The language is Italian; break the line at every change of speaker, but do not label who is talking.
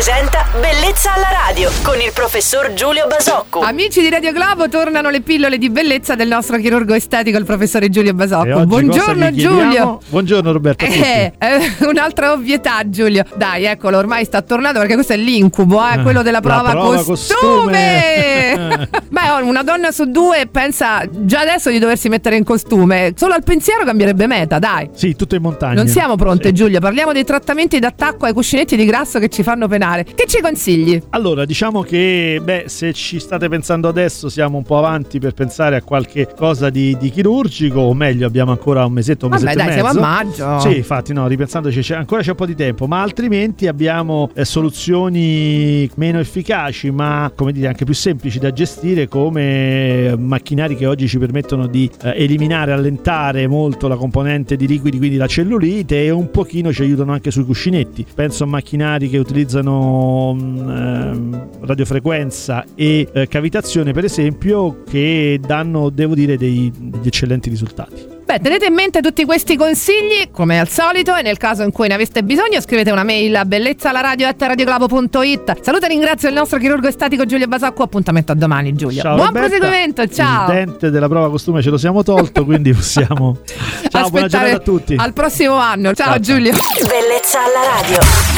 presenta Bellezza alla radio con il professor Giulio Basocco.
Amici di Radio Globo, tornano le pillole di bellezza del nostro chirurgo estetico, il professore Giulio Basocco. Buongiorno? Giulio.
Buongiorno Roberto.
Eh, eh, un'altra ovvietà Giulio Dai eccolo ormai sta tornando perché questo è l'incubo eh, Quello della
la
prova,
prova
costume,
costume.
Beh oh, una donna su due pensa già adesso di doversi mettere in costume Solo al pensiero cambierebbe meta dai
Sì, tutto in montagna.
non siamo pronte
Sì.
Giulio Parliamo dei trattamenti d'attacco ai cuscinetti di grasso che ci fanno penare Che ci consigli?
Allora, diciamo che beh, se ci state pensando adesso siamo un po' avanti per pensare a qualche cosa di, di chirurgico, o meglio, abbiamo ancora un mesetto, un
Vabbè
mesetto
dai
e
siamo a
mezzo.
maggio
Sì, infatti, no, ripensandoci c'è, ancora c'è un po' di tempo, ma altrimenti abbiamo eh, soluzioni meno efficaci, ma come dire anche più semplici da gestire, come eh, macchinari che oggi ci permettono di eh, eliminare, allentare molto la componente di liquidi, quindi la cellulite, e un pochino ci aiutano anche sui cuscinetti. Penso a macchinari che utilizzano ehm, radiofrequenza e eh, cavitazione, per esempio, che danno, devo dire, dei- degli eccellenti risultati.
Beh, tenete in mente tutti questi consigli, come al solito, e nel caso in cui ne aveste bisogno scrivete una mail a bellezzalaradio.it. Saluto e ringrazio il nostro chirurgo estatico Giulio Basacco. Appuntamento a domani, Giulio.
Ciao,
Buon
Roberta.
proseguimento, ciao.
Il dente della prova costume ce lo siamo tolto, quindi possiamo. Ciao, buona
Aspettare
giornata a tutti.
Al prossimo anno.
Ciao, ciao.
Giulio.
Bellezza alla radio.